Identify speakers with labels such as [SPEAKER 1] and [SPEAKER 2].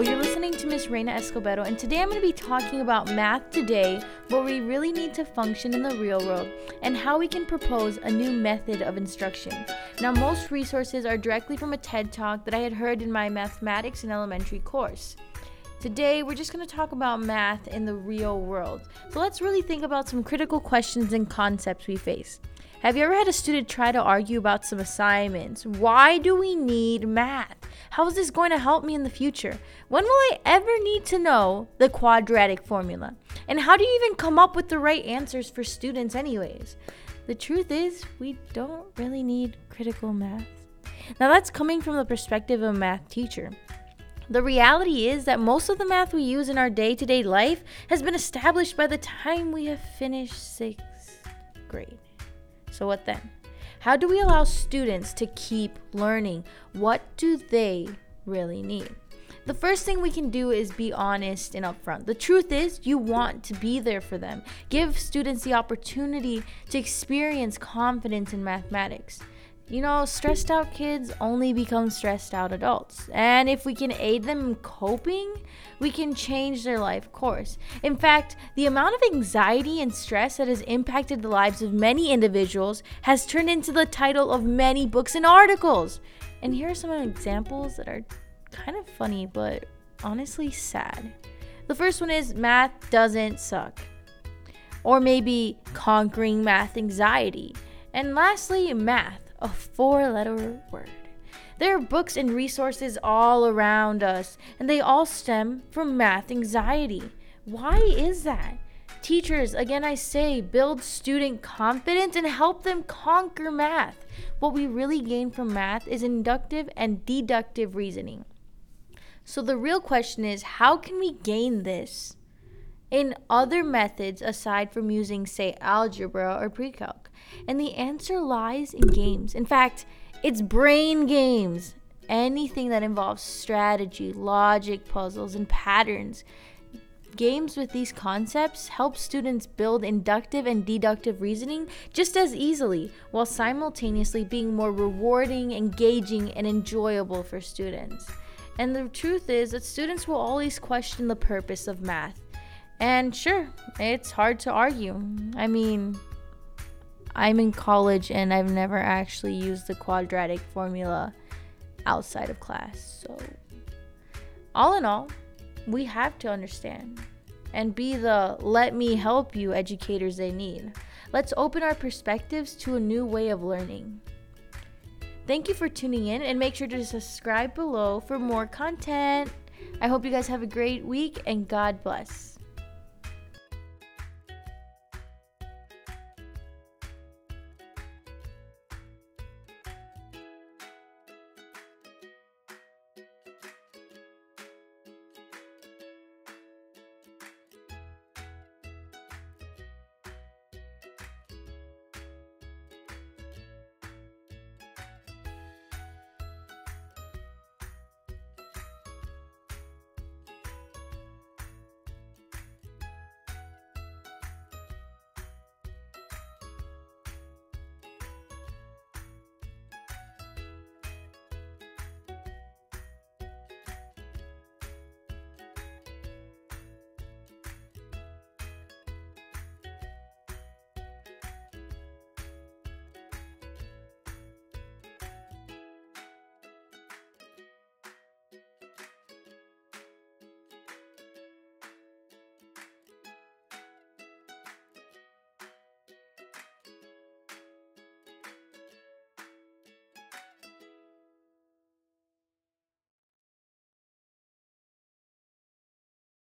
[SPEAKER 1] You're listening to Miss Reina Escobedo, and today I'm going to be talking about math today, what we really need to function in the real world, and how we can propose a new method of instruction. Now, most resources are directly from a TED talk that I had heard in my mathematics and elementary course. Today, we're just going to talk about math in the real world. So, let's really think about some critical questions and concepts we face. Have you ever had a student try to argue about some assignments? Why do we need math? How is this going to help me in the future? When will I ever need to know the quadratic formula? And how do you even come up with the right answers for students, anyways? The truth is, we don't really need critical math. Now, that's coming from the perspective of a math teacher. The reality is that most of the math we use in our day to day life has been established by the time we have finished sixth grade. So, what then? How do we allow students to keep learning? What do they really need? The first thing we can do is be honest and upfront. The truth is, you want to be there for them. Give students the opportunity to experience confidence in mathematics. You know, stressed out kids only become stressed out adults. And if we can aid them in coping, we can change their life course. In fact, the amount of anxiety and stress that has impacted the lives of many individuals has turned into the title of many books and articles. And here are some examples that are kind of funny, but honestly sad. The first one is math doesn't suck. Or maybe conquering math anxiety. And lastly, math a four letter word. There are books and resources all around us, and they all stem from math anxiety. Why is that? Teachers, again, I say, build student confidence and help them conquer math. What we really gain from math is inductive and deductive reasoning. So the real question is how can we gain this in other methods aside from using, say, algebra or pre-calc? And the answer lies in games. In fact, it's brain games. Anything that involves strategy, logic, puzzles, and patterns. Games with these concepts help students build inductive and deductive reasoning just as easily, while simultaneously being more rewarding, engaging, and enjoyable for students. And the truth is that students will always question the purpose of math. And sure, it's hard to argue. I mean, I'm in college and I've never actually used the quadratic formula outside of class. So, all in all, we have to understand and be the let me help you educators they need. Let's open our perspectives to a new way of learning. Thank you for tuning in and make sure to subscribe below for more content. I hope you guys have a great week and God bless.